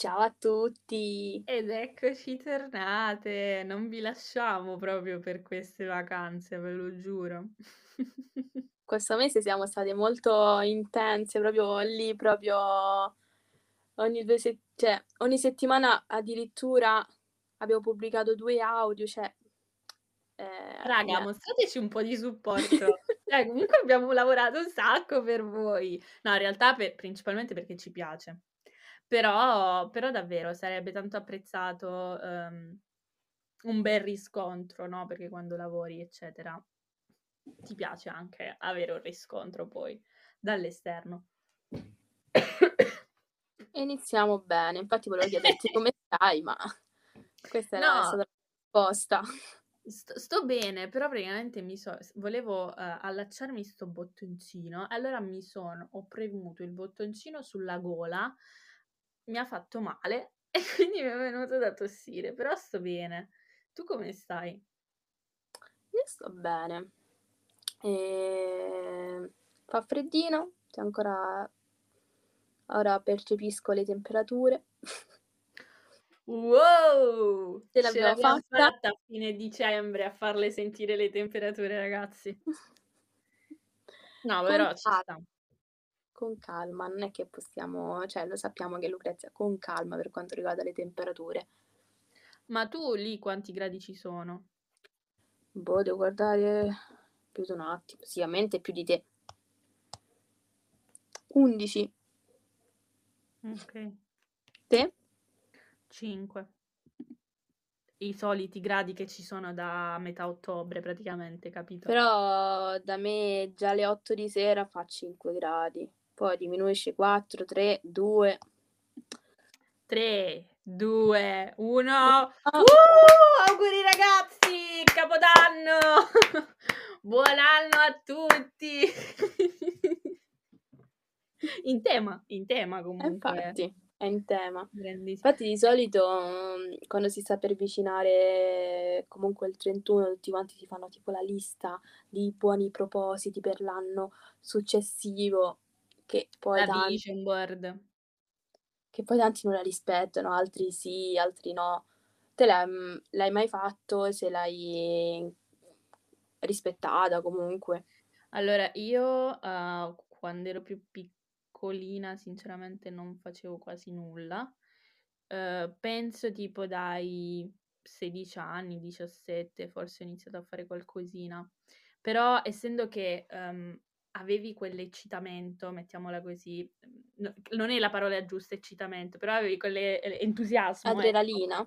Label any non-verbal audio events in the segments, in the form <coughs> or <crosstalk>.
Ciao a tutti! Ed eccoci tornate, non vi lasciamo proprio per queste vacanze, ve lo giuro. <laughs> Questo mese siamo state molto intense, proprio lì, proprio ogni due se cioè ogni settimana addirittura abbiamo pubblicato 2 audio, cioè ehm, Raga, nie mostrateci un po' di supporto. <laughs> Cioè, comunque abbiamo lavorato un sacco per voi. No, in realtà pe principalmente perché ci piace. Però però davvero sarebbe tanto apprezzato, uhm, un bel riscontro, no, perché quando lavori, eccetera, ti piace anche avere un riscontro poi dall'esterno. <coughs> Iniziamo bene. Infatti volevo chiederti <coughs> come stai, ma questa è No. stata la risposta. St sto bene, però praticamente mi so volevo, uhm, allacciarmi 'sto bottoncino, allora mi sono ho premuto il bottoncino sulla gola, mi ha fatto male <laughs> e quindi mi è venuto da tossire, però sto bene. Tu come stai? Io sto bene. Ehm, fa freddino, cioè ancora ora percepisco le temperature. Wow! Ce Ce l'abbiamo l'abbiam fatta. fatta a fine dicembre a farle sentire le temperature, ragazzi. <laughs> No, però ci sta. Con calma, non è che possiamo cioè lo sappiamo che Lucrezia con calma per quanto riguarda le temperature. Ma tu lì quanti gradi ci sono? Boh, devo guardare chiudo un attimo. Sicuramente più di te. 11. Okay. Te? 5. I soliti gradi che ci sono da metà ottobre praticamente, capito? Però da me già alle 8 di sera fa 5 gradi, poi diminuisce 4, 3, 2. 3, 2, 1. Ah. Uh! Auguri ragazzi! Capodanno! <laughs> Buon anno a tutti! <laughs> In tema, in tema comunque. infatti, è in tema. Infatti di solito, mhmm, quando si sta per avvicinare comunque il 31 tutti quanti si fanno tipo la lista di buoni propositi per l'anno successivo, che poi La tan vision board. che poi tanti non la rispettano, altri sì, altri no. Te l'hai mhmm, l'hai mai fatto se l'hai rispettata comunque? Allora io, uhm, quando ero più piccolina sinceramente non facevo quasi nulla. Uhm, penso tipo dai 16 anni, 17 forse ho iniziato a fare qualcosina. Però essendo che, uhm, avevi quell'eccitamento, mettiamola così, mhmm, no non è la parola giusta eccitamento, però avevi quelle e entusiasmo, ecco. Adrenalina?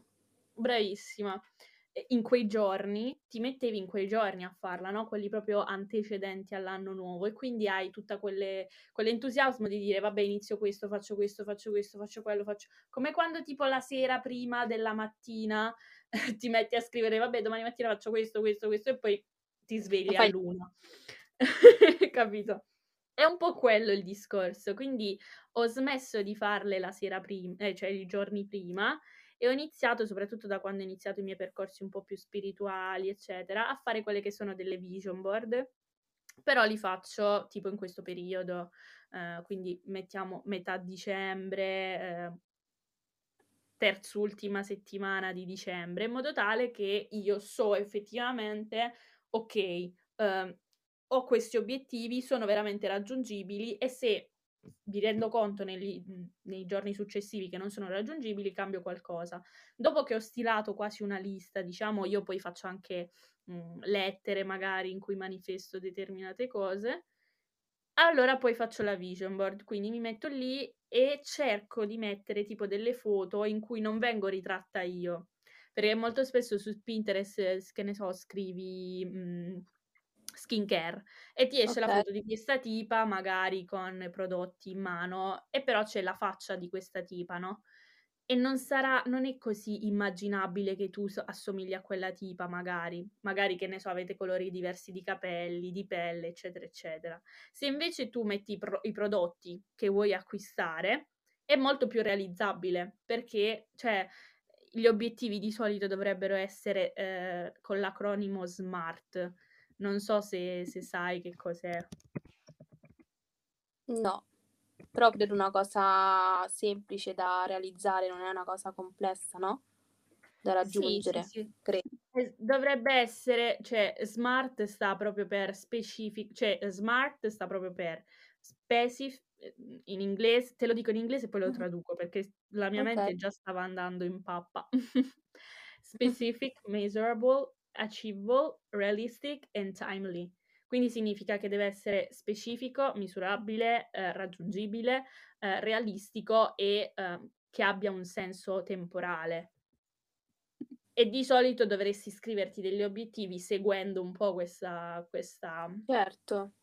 Bravissima. E in quei giorni ti mettevi in quei giorni a farla, no, quelli proprio antecedenti all'anno nuovo e quindi hai tutta quelle quell'entusiasmo di dire: "Vabbè inizio questo, faccio questo, faccio questo, faccio quello, faccio" come quando tipo la sera prima della mattina <laughs> ti metti a scrivere: "Vabbè domani mattina faccio questo, questo, questo" e poi ti svegli fai all'1. <laughs> Capito? È un po' quello il discorso. Quindi ho smesso di farle la sera prim ehm, cioè i giorni prima e ho iniziato, soprattutto da quando ho iniziato i miei percorsi un po' più spirituali, eccetera, a fare quelle che sono delle vision board, però li faccio tipo in questo periodo, uhm, quindi mettiamo metà dicembre, ehm terz'ultima settimana di dicembre, in modo tale che io so effettivamente: okay, uhm, ho questi obiettivi, sono veramente raggiungibili e se mi rendo conto negli nei giorni successivi che non sono raggiungibili, cambio qualcosa. Dopo che ho stilato quasi una lista, diciamo, io poi faccio anche, mhmm, lettere magari in cui manifesto determinate cose, allora poi faccio la vision board. Quindi mi metto lì e cerco di mettere tipo delle foto in cui non vengo ritratta io, perché molto spesso su Pinterest, che ne so, scrivi, mhmm, skincare e ti esce la Okay. foto di questa tipa, magari con prodotti in mano e però c'è la faccia di questa tipa, no, e non sarà non è così immaginabile che tu assomigli a quella tipa magari. Magari, che ne so, avete colori diversi di capelli, di pelle, eccetera, eccetera. Se invece tu metti i pro i prodotti che vuoi acquistare, è molto più realizzabile perché cioè, gli obiettivi di solito dovrebbero essere, ehm, con l'acronimo SMART. Non so se se sai che cos'è. No. Però credo una cosa semplice da realizzare, non è una cosa complessa, no, da Sì, sì, raggiungere, sì. cre Es dovrebbe essere cioè smart sta proprio per specifi cioè smart sta proprio per specif ehm, in ingles te lo dico in inglese e poi lo Mh-mh. traduco perché la mia mente Okay. già stava andando in pappa. <laughs> Specific, measurable, achievable, realistic and timely. Quindi significa che deve essere specifico, misurabile, ehm, raggiungibile, ehm, realistico e, ehm, che abbia un senso temporale. E di solito dovresti scriverti degli obiettivi seguendo un po' questa questa Certo.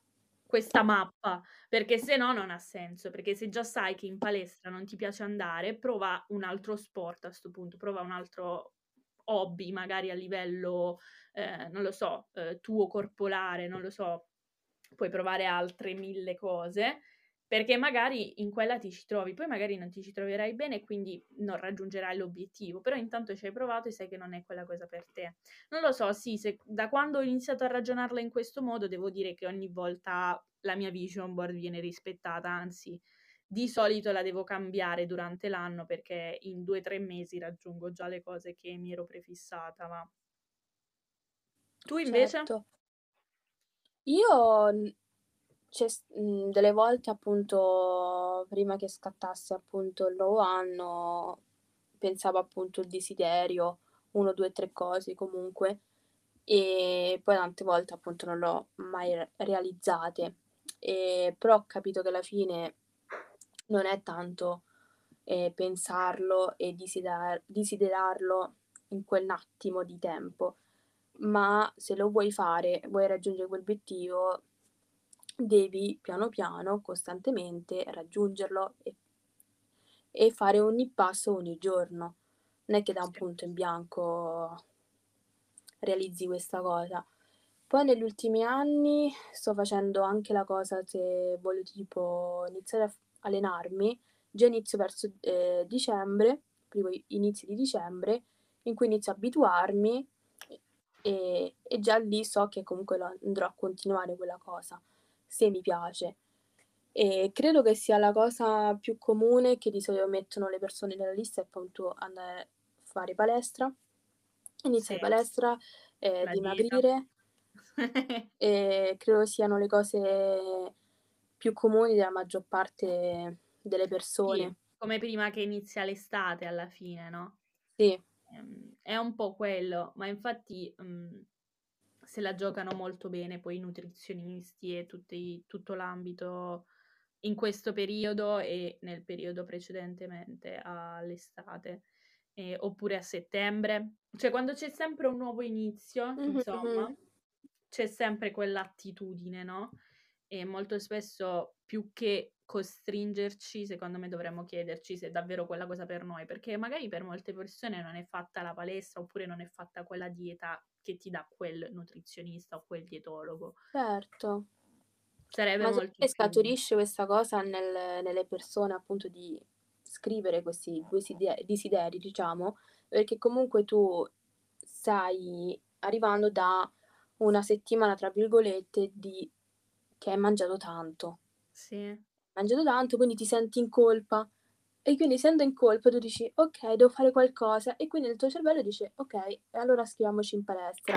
questa mappa, perché se no non ha senso, perché se già sai che in palestra non ti piace andare, prova un altro sport a 'sto punto, prova un altro hobby, magari a livello, ehm, non lo so, ehm, tuo corporale, non lo so, puoi provare altre 1000 cose, perché magari in quella ti ci trovi. Poi magari non ti ci troverai bene e quindi non raggiungerai l'obiettivo, però intanto ci hai provato e sai che non è quella cosa per te. Non lo so, sì, se da quando ho iniziato a ragionarla in questo modo, devo dire che ogni volta la mia vision board viene rispettata, anzi di solito la devo cambiare durante l'anno perché in 2, 3 mesi raggiungo già le cose che mi ero prefissata, ma Tu invece? Certo. Io, c'è s mhmm, delle volte appunto prima che scattasse appunto il nuovo anno, pensavo appunto il desiderio, 1, 2, 3 cose comunque, e poi tante volte appunto non l'ho mai re realizzate. Ehm, però ho capito che alla fine non è tanto, ehm, pensarlo e desidar desiderarlo in quell'attimo di tempo, ma se lo vuoi fare, vuoi raggiungere quell'obiettivo, devi piano piano, costantemente raggiungerlo e e fare ogni passo ogni giorno. Non è che da un punto in bianco realizzi questa cosa. Poi negli ultimi anni sto facendo anche la cosa se voglio tipo iniziare a allenarmi, già inizio verso, ehm, dicembre, primo inizi di dicembre, in cui inizio a abituarmi e e già lì so che comunque lo andrò a continuare quella cosa, se mi piace. E credo che sia la cosa più comune che di solito mettono le persone nella lista è appunto andare a fare palestra, Sì. iniziare palestra, ehm, La dieta. dimagrire credo siano le cose più comuni della maggior parte delle Sì, persone. come prima che inizia l'estate alla fine, no? Sì. Ehm, è un po' quello, ma infatti, mhmm, se la giocano molto bene poi i nutrizionisti e tutti tutto l'ambito in questo periodo e nel periodo precedentemente all'estate, ehm, oppure a settembre. Cioè quando c'è sempre un nuovo inizio, Mh-mh, insomma, mh. c'è sempre quell'attitudine, no, e molto spesso più che costringerci, secondo me dovremmo chiederci se è davvero quella cosa per noi, perché magari per molte persone non è fatta la palestra, oppure non è fatta quella dieta che ti dà quel nutrizionista o quel dietologo. Certo. Sarebbe Ma molto scaturisce questa cosa nel nelle persone appunto di scrivere questi desideri diciamo, perché comunque tu stai arrivando da una settimana, tra virgolette, di che hai mangiato tanto. Sì. Mangiato tanto, quindi ti senti in colpa e quindi essendo in colpa tu dici: "Okay, devo fare qualcosa" e quindi il tuo cervello dice: "Okay, e allora scriviamoci in palestra."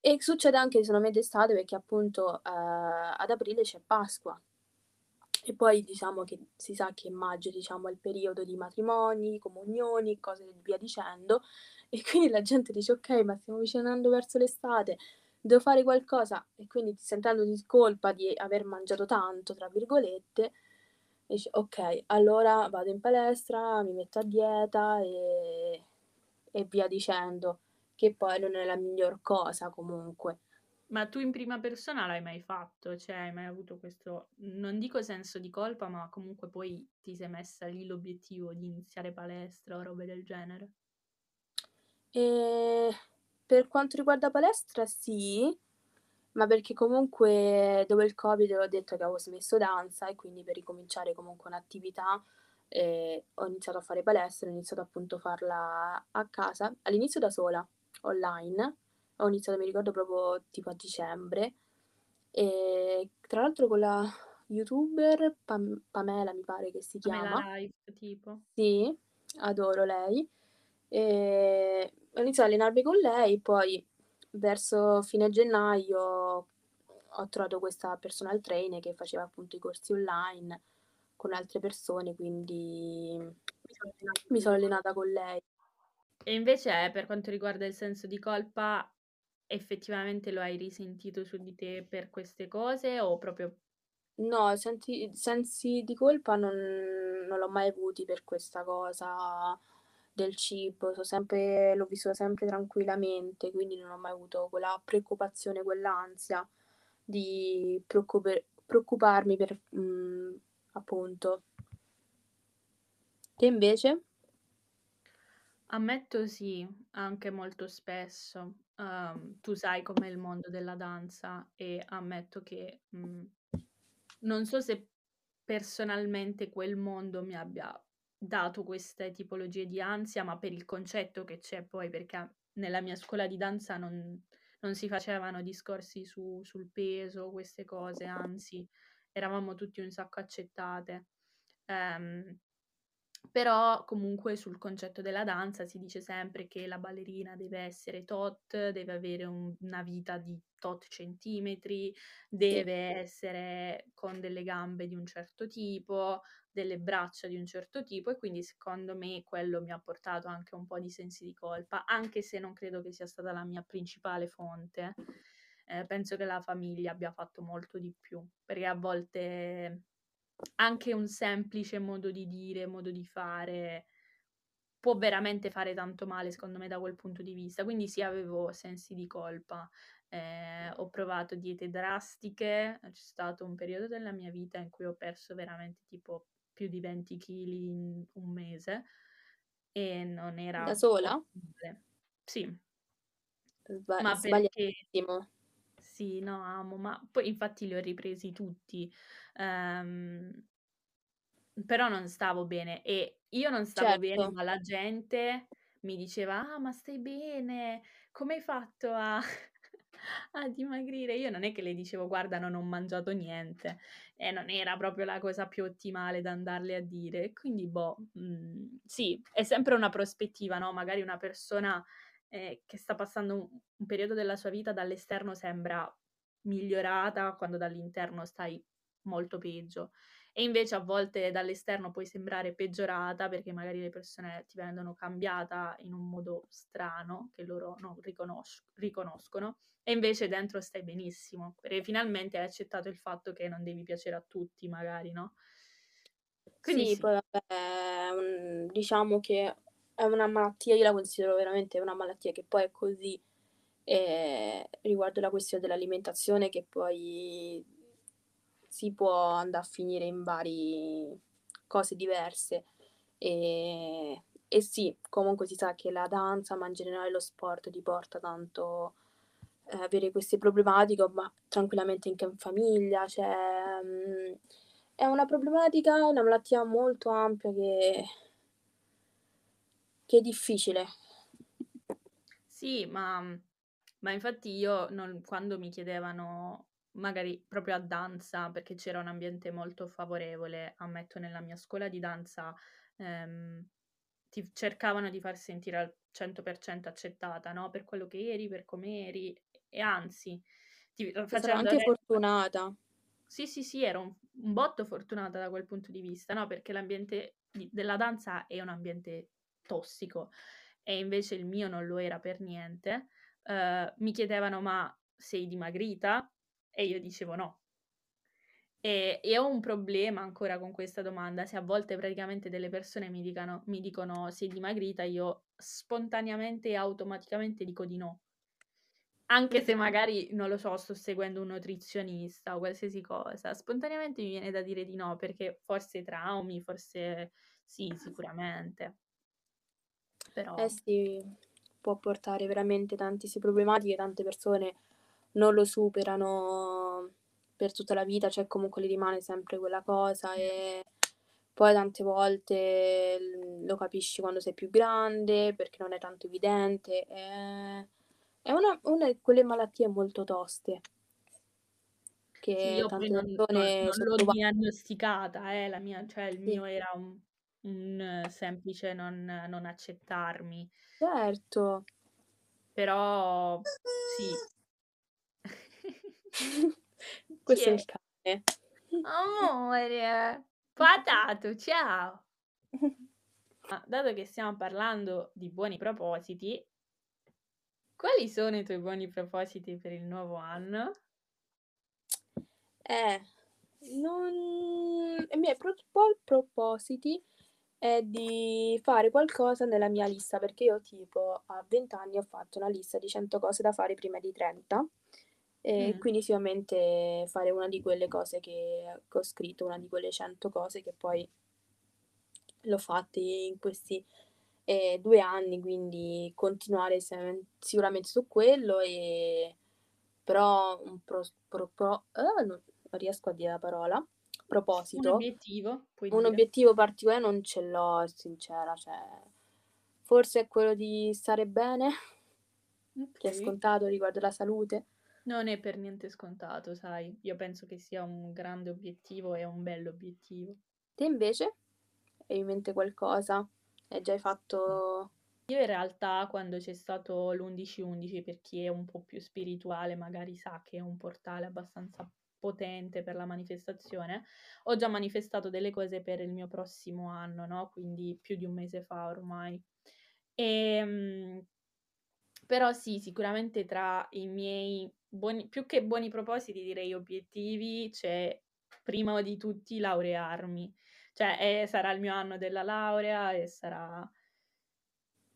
E succede anche secondo me d'estate perché appunto, ehm, ad aprile c'è Pasqua. E poi diciamo che si sa che maggio, diciamo, è il periodo di matrimoni, comunioni, cose via dicendo, e quindi la gente dice: "Okay, ma stiamo avvicinando verso l'estate, devo fare qualcosa" e quindi sentendo di colpa di aver "mangiato tanto" tra virgolette, dici: "Okay, allora vado in palestra, mi metto a dieta e e via dicendo." Che poi non è la miglior cosa comunque. Ma tu in prima persona l'hai mai fatto? Cioè, hai mai avuto questo, non dico senso di colpa, ma comunque poi ti sei messa lì l'obiettivo di iniziare palestra o robe del genere? Ehm, per quanto riguarda palestra sì, ma perché comunque dopo il Covid ho detto che avevo smesso danza e quindi per ricominciare comunque un'attività, ehm, ho iniziato a fare palestra, ho iniziato appunto a farla a casa, all'inizio da sola, online, ho iniziato mi ricordo proprio tipo a dicembre, e tra l'altro con la youtuber Pam Pamela mi pare che si Pamela chiama. Life tipo. Sì, adoro lei. Ehm, ho iniziato a allenarmi con lei, poi verso fine gennaio ho trovato questa personal trainer che faceva appunto i corsi online con altre persone, quindi mi sono allenata con lei. E invece per quanto riguarda il senso di colpa, effettivamente lo hai risentito su di te per queste cose o proprio No, senti sensi di colpa non non l'ho mai avuti per questa cosa del cibo, sempre l'ho vissuta sempre tranquillamente, quindi non ho mai avuto quella preoccupazione, quell'ansia di preoccupe preoccuparmi per mhmm, appunto. Te invece? Ammetto sì, anche molto spesso. Uhm, tu sai com'è il mondo della danza e ammetto che, mhmm, non so se personalmente quel mondo mi abbia dato queste tipologie di ansia, ma per il concetto che c'è poi, perché nella mia scuola di danza non non si facevano discorsi su sul peso, queste cose, anzi eravamo tutti un sacco accettate. Ehm, però comunque sul concetto della danza si dice sempre che la ballerina deve essere tot, deve avere un una vita di tot centimetri, Sì. deve essere con delle gambe di un certo tipo, delle braccia di un certo tipo e quindi secondo me quello mi ha portato anche un po' di sensi di colpa, anche se non credo che sia stata la mia principale fonte. Ehm, penso che la famiglia abbia fatto molto di più, perché a volte anche un semplice modo di dire, modo di fare, può veramente fare tanto male secondo me da quel punto di vista. Quindi sì, avevo sensi di colpa. Ehm, ho provato diete drastiche, c'è stato un periodo della mia vita in cui ho perso veramente tipo più di 20 chili in un mese e non era Da sola? possibile. Sì. Sba Ma perché sbagliatissimo. Sì, no, amo, ma poi infatti li ho ripresi tutti. Ehm però non stavo bene e io non stavo bene, Certo. ma la gente mi diceva: "Ah, ma stai bene? Come hai fatto a <laughs> a dimagrire?" Io non è che le dicevo: "Guarda, non ho mangiato niente." E non era proprio la cosa più ottimale da andarle a dire. E quindi boh, mhmm, sì, è sempre una prospettiva, no, magari una persona, ehm, che sta passando un un periodo della sua vita dall'esterno sembra migliorata, quando dall'interno stai molto peggio. E invece a volte dall'esterno puoi sembrare peggiorata, perché magari le persone ti vedono cambiata in un modo strano, che loro non riconosc riconoscono, e invece dentro stai benissimo, perché finalmente hai accettato il fatto che non devi piacere a tutti magari, no? Quindi Sì, sì. poi vabbè, mhmm, diciamo che è una malattia io la considero veramente una malattia che poi è così, ehm, riguardo la questione dell'alimentazione che poi si può andà a finire in vari cose diverse. Ehm, e sì, comunque si sa che la danza, ma in generale lo sport ti porta tanto, ehm, avere queste problematiche, ma tranquillamente anche in famiglia, cioè, mhmm, è una problematica, una malattia molto ampia che che è difficile. Sì, ma ma infatti io non quando mi chiedevano magari proprio a danza, perché c'era un ambiente molto favorevole, ammetto nella mia scuola di danza, ehm, ti cercavano di far sentire al 100% accettata, no, per quello che eri, per come eri e anzi ti stata facendo anche fortunata. Sì, sì, sì, ero un un botto fortunata da quel punto di vista, no, perché l'ambiente di della danza è un ambiente tossico e invece il mio non lo era per niente. Uhm, mi chiedevano: "Ma sei dimagrita?" E io dicevo: "No." E e ho un problema ancora con questa domanda, se a volte praticamente delle persone mi dicano mi dicono: "Sei dimagrita?" Io spontaneamente e automaticamente dico di no. Anche se Mh-mh. magari, non lo so, sto seguendo un nutrizionista o qualsiasi cosa, spontaneamente mi viene da dire di no, perché forse traumi, forse sì, sicuramente. Eh Però sì, può portare veramente tantissime problematiche, tante persone non lo superano per tutta la vita, cioè comunque gli rimane sempre quella cosa e poi tante volte lo capisci quando sei più grande, perché non è tanto evidente. È una una di quelle malattie molto toste. che Sì, io tante non non persone non l'ho sottovalutano. diagnosticata eh, la mia cioè il Sì. mio era un un semplice non non accettarmi. Certo. Però sì. <laughs> Questo è è? il cane. Amore, patato, ciao. Ma dato che stiamo parlando di buoni propositi quali sono i tuoi buoni propositi per il nuovo anno? Eh, non i miei pro propositi è di fare qualcosa nella mia lista, perché io tipo a 20 anni ho fatto una lista di 100 cose da fare prima di 30, e Mh. quindi sicuramente fare una di quelle cose che che ho scritto, una di quelle 100 cose che poi l'ho fatte in questi, ehm, 2 anni, quindi continuare se sicuramente su quello, ehm, però un pros pro pro uh, non riesco a dire la parola, Un proposito, obiettivo, puoi un dire. obiettivo particolare non ce l'ho, sincera, cioè forse è quello di stare bene, che è Okay. scontato riguardo la salute. Non è per niente scontato, sai. Io penso che sia un grande obiettivo e un bell'obiettivo. Te invece? Hai in mente qualcosa? Hai già fatto Io in realtà quando c'è stato l'11/11, per chi è un po' più spirituale magari sa che è un portale abbastanza potente per la manifestazione, ho già manifestato delle cose per il mio prossimo anno, no, quindi più di un mese fa ormai. Ehm, però sì, sicuramente tra i miei buoni più che buoni propositi direi obiettivi, c'è prima di tutti laurearmi. Cioè, ehm, sarà il mio anno della laurea e sarà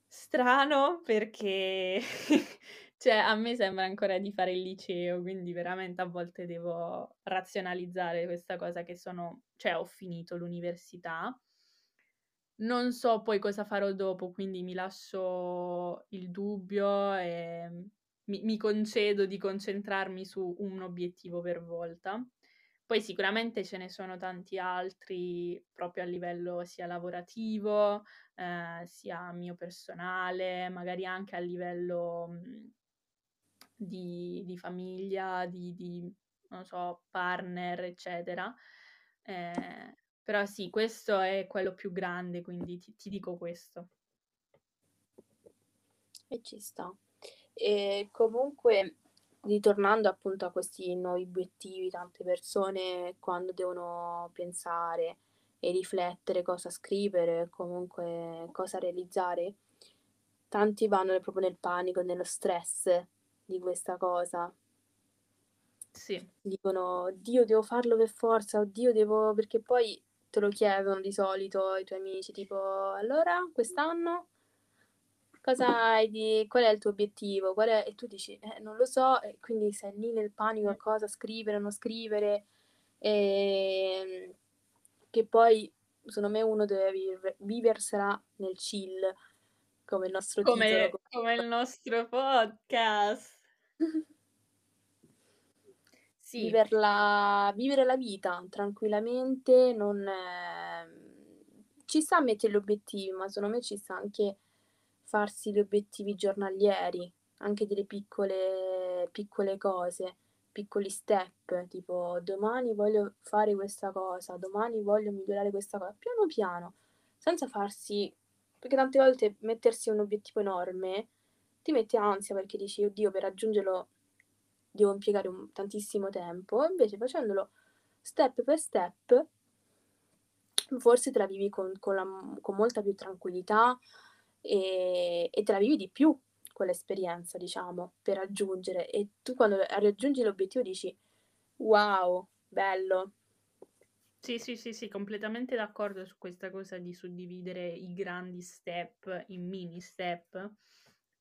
strano perché <laughs> cioè a me sembra ancora di fare il liceo, quindi veramente a volte devo razionalizzare questa cosa che sono cioè ho finito l'università. Non so poi cosa farò dopo, quindi mi lascio il dubbio e mi mi concedo di concentrarmi su un obiettivo per volta. Poi sicuramente ce ne sono tanti altri proprio a livello sia lavorativo, ehm, sia mio personale, magari anche a livello, di di famiglia, di di non so, partner, eccetera. Ehm, però sì, questo è quello più grande, quindi ti ti dico questo. E ci sta. E comunque, ritornando appunto a questi nuovi obiettivi, tante persone quando devono pensare e riflettere cosa scrivere, comunque cosa realizzare, tanti vanno proprio nel panico, nello stress di questa cosa. Sì. Dicono: "Oddio devo farlo per forza, oddio devo" perché poi te lo chiedono di solito i tuoi amici, tipo: "Allora quest'anno cosa hai di qual è il tuo obiettivo? Qual è" e tu dici: "Eh, non lo so" e quindi sei lì nel panico a cosa scrivere, non scrivere, ehm, che poi secondo me uno deve vive viversela nel chill, come il nostro titolo Come come il nostro podcast. <laughs> Sì. Viverla vivere la vita tranquillamente, non ci sta a mettere gli obiettivi, ma secondo me ci sta anche farsi gli obiettivi giornalieri, anche delle piccole piccole cose, piccoli step, tipo: "Domani voglio fare questa cosa, domani voglio migliorare questa co" piano piano, senza farsi perché tante volte mettersi un obiettivo enorme ti mette ansia perché dici: "Oddio per raggiungerlo devo impiegare un tantissimo tempo", invece facendolo step per step forse te la vivi con con la con molta più tranquillità, ehm, e te la vivi di più quell'esperienza, diciamo, per raggiungere. E tu quando raggiungi l'obiettivo dici: "Wow, bello". Sì, sì, sì, sì, completamente d'accordo su questa cosa di suddividere i grandi step in mini step,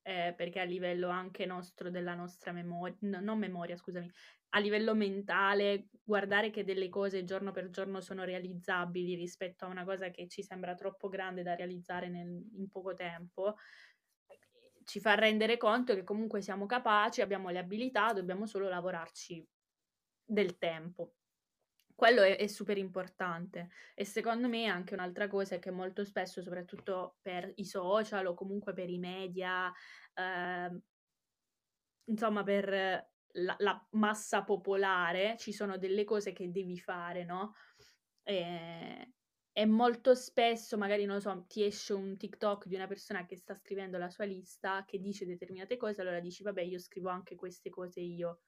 ehm, perché a livello anche nostro della nostra memo no non memoria scusami, a livello mentale, guardare che delle cose giorno per giorno sono realizzabili rispetto a una cosa che ci sembra troppo grande da realizzare nel in poco tempo, ci fa rendere conto che comunque siamo capaci, abbiamo le abilità, dobbiamo solo lavorarci del tempo. Quello è è super importante e secondo me anche un'altra cosa è che molto spesso, soprattutto per i social o comunque per i media, ehm insomma per la, la massa popolare, ci sono delle cose che devi fare, no? E, e molto spesso, magari, non so, ti esce un TikTok di una persona che sta scrivendo la sua lista, che dice determinate cose, allora dici, vabbè, io scrivo anche queste cose io,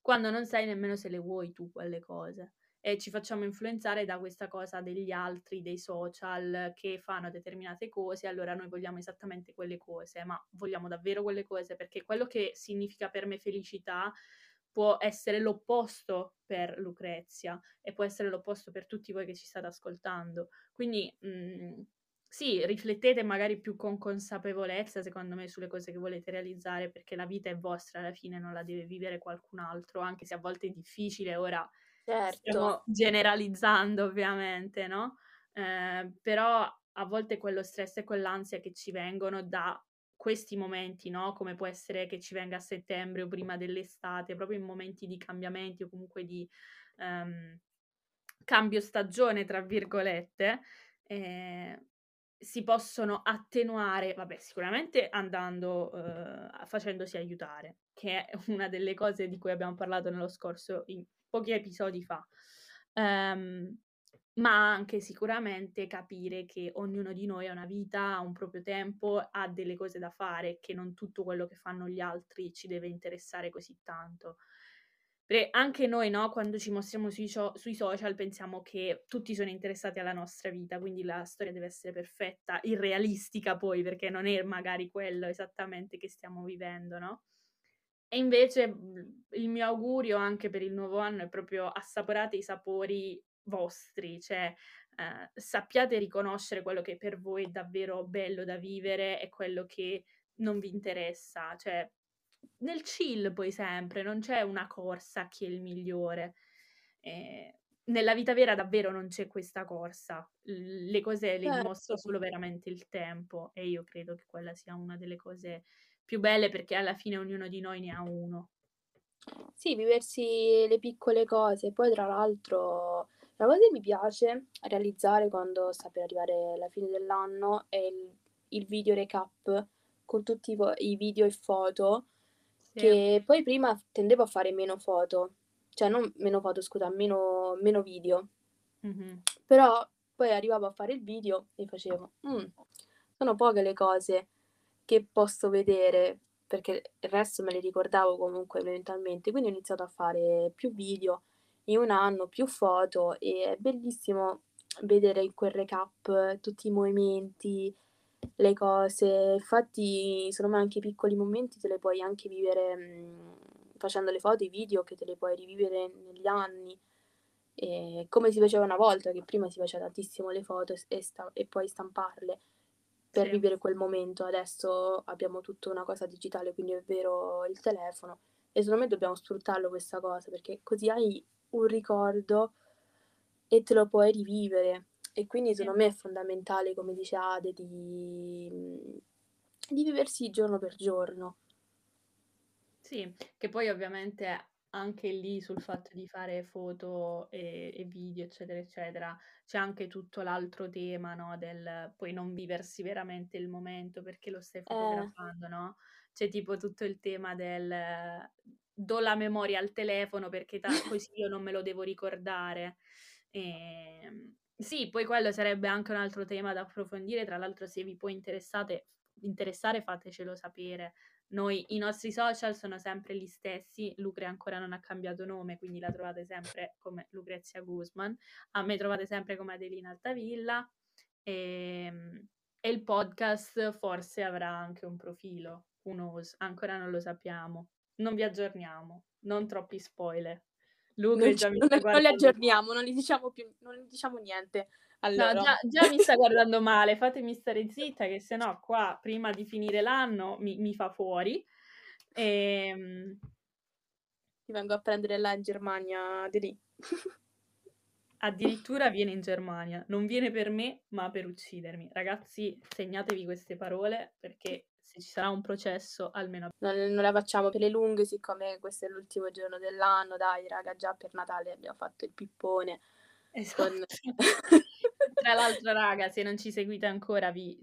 quando non sai nemmeno se le vuoi tu quelle cose. E ci facciamo influenzare da questa cosa degli altri, dei social che fanno determinate cose, allora noi vogliamo esattamente quelle cose, ma vogliamo davvero quelle cose? Perché quello che significa per me felicità può essere l'opposto per Lucrezia e può essere l'opposto per tutti voi che ci state ascoltando. Quindi mh, mhmm, sì, riflettete magari più con consapevolezza, secondo me, sulle cose che volete realizzare, perché la vita è vostra, alla fine non la deve vivere qualcun altro, anche se a volte è difficile, ora certo. stiamo generalizzando ovviamente, no? Eh, però a volte quello stress e quell'ansia che ci vengono da questi momenti, no? Come può essere che ci venga a settembre o prima dell'estate, proprio in momenti di cambiamenti o comunque di um, cambio stagione, tra virgolette, eh, si possono attenuare, vabbè, sicuramente andando, uh, facendosi aiutare, che è una delle cose di cui abbiamo parlato nello scorso, in pochi episodi fa. Um, ma anche sicuramente capire che ognuno di noi ha una vita, ha un proprio tempo, ha delle cose da fare, che non tutto quello che fanno gli altri ci deve interessare così tanto. Perché anche noi, no, quando ci mostriamo sui, sui, social, pensiamo che tutti sono interessati alla nostra vita, quindi la storia deve essere perfetta, irrealistica poi, perché non è magari quello esattamente che stiamo vivendo, no? E invece mhmm, il mio augurio anche per il nuovo anno è proprio assaporate i sapori vostri, cioè eh, sappiate riconoscere quello che per voi è davvero bello da vivere e quello che non vi interessa, cioè nel chill poi sempre, non c'è una corsa a chi è il migliore. Eh, nella vita vera davvero non c'è questa corsa, le cose le certo. dimostra solo veramente il tempo e io credo che quella sia una delle cose più belle perché alla fine ognuno di noi ne ha uno. Sì, viversi le piccole cose, poi tra l'altro la cosa che mi piace realizzare quando sta per arrivare la fine dell'anno è il, il video recap con tutti i, i video e foto, sì. che poi prima tendevo a fare meno foto, cioè non meno foto, scusa, meno, meno video. Mm-hmm. Però poi arrivavo a fare il video e facevo, mm, sono poche le cose che posso vedere, perché il resto me le ricordavo comunque mentalmente, quindi ho iniziato a fare più video in un anno, più foto e è bellissimo vedere in quel recap tutti i movimenti, le cose. Infatti, secondo me anche i piccoli momenti te li puoi anche vivere mh, facendo le foto, i video che te li puoi rivivere negli anni. E come si faceva una volta, che prima si faceva tantissimo le foto e, sta- e poi stamparle per vivere quel momento. Adesso abbiamo tutta una cosa digitale, quindi è vero il telefono. E secondo me dobbiamo sfruttarlo questa cosa, perché così hai un ricordo e te lo puoi rivivere. E quindi secondo me è fondamentale, come dice Ade, di, di viversi giorno per giorno. Sì, che poi ovviamente anche lì sul fatto di fare foto e, e video, eccetera, eccetera, c'è anche tutto l'altro tema, no? Del poi non viversi veramente il momento perché lo stai eh. fotografando, eh. no? C'è tipo tutto il tema del do la memoria al telefono perché ta- così io non me lo devo ricordare. E, ehm, sì, poi quello sarebbe anche un altro tema da approfondire, tra l'altro se vi può interessare fatecelo sapere. Noi, i nostri social sono sempre gli stessi, Lucre ancora non ha cambiato nome, quindi la trovate sempre come Lucrezia Guzman, a me trovate sempre come Adelina Altavilla e, ehm, e il podcast forse avrà anche un profilo, who knows, ancora non lo sappiamo non vi aggiorniamo, non troppi spoiler. Luca non, già mi sta non li aggiorniamo, non gli diciamo più, non gli diciamo niente. Allora. No, già, già mi sta guardando male, fatemi stare zitta che se no qua prima di finire l'anno mi, mi fa fuori. E, ehm Ti vengo a prendere là in Germania di lì. <laughs> Addirittura viene in Germania, non viene per me, ma per uccidermi. Ragazzi, segnatevi queste parole perché se ci sarà un processo almeno... Non, non, la facciamo per le lunghe, siccome questo è l'ultimo giorno dell'anno, dai raga, già per Natale abbiamo fatto il pippone. Esatto. Con... <laughs> <laughs> Tra l'altro raga, se non ci seguite ancora vi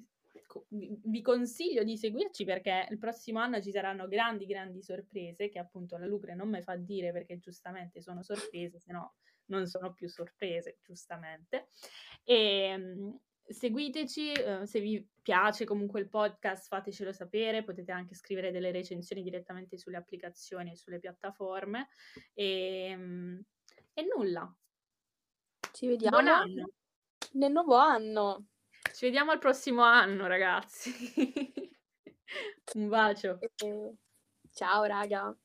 vi consiglio di seguirci perché il prossimo anno ci saranno grandi, grandi sorprese che appunto la Lucre non mi fa dire perché giustamente sono sorprese, se no non sono più sorprese, giustamente. E, ehm, seguiteci, eh, se vi piace comunque il podcast fatecelo sapere, potete anche scrivere delle recensioni direttamente sulle applicazioni e sulle piattaforme e, ehm, e nulla. Ci vediamo nel nuovo anno. Ci vediamo al prossimo anno, ragazzi. <laughs> Un bacio. Ciao, raga.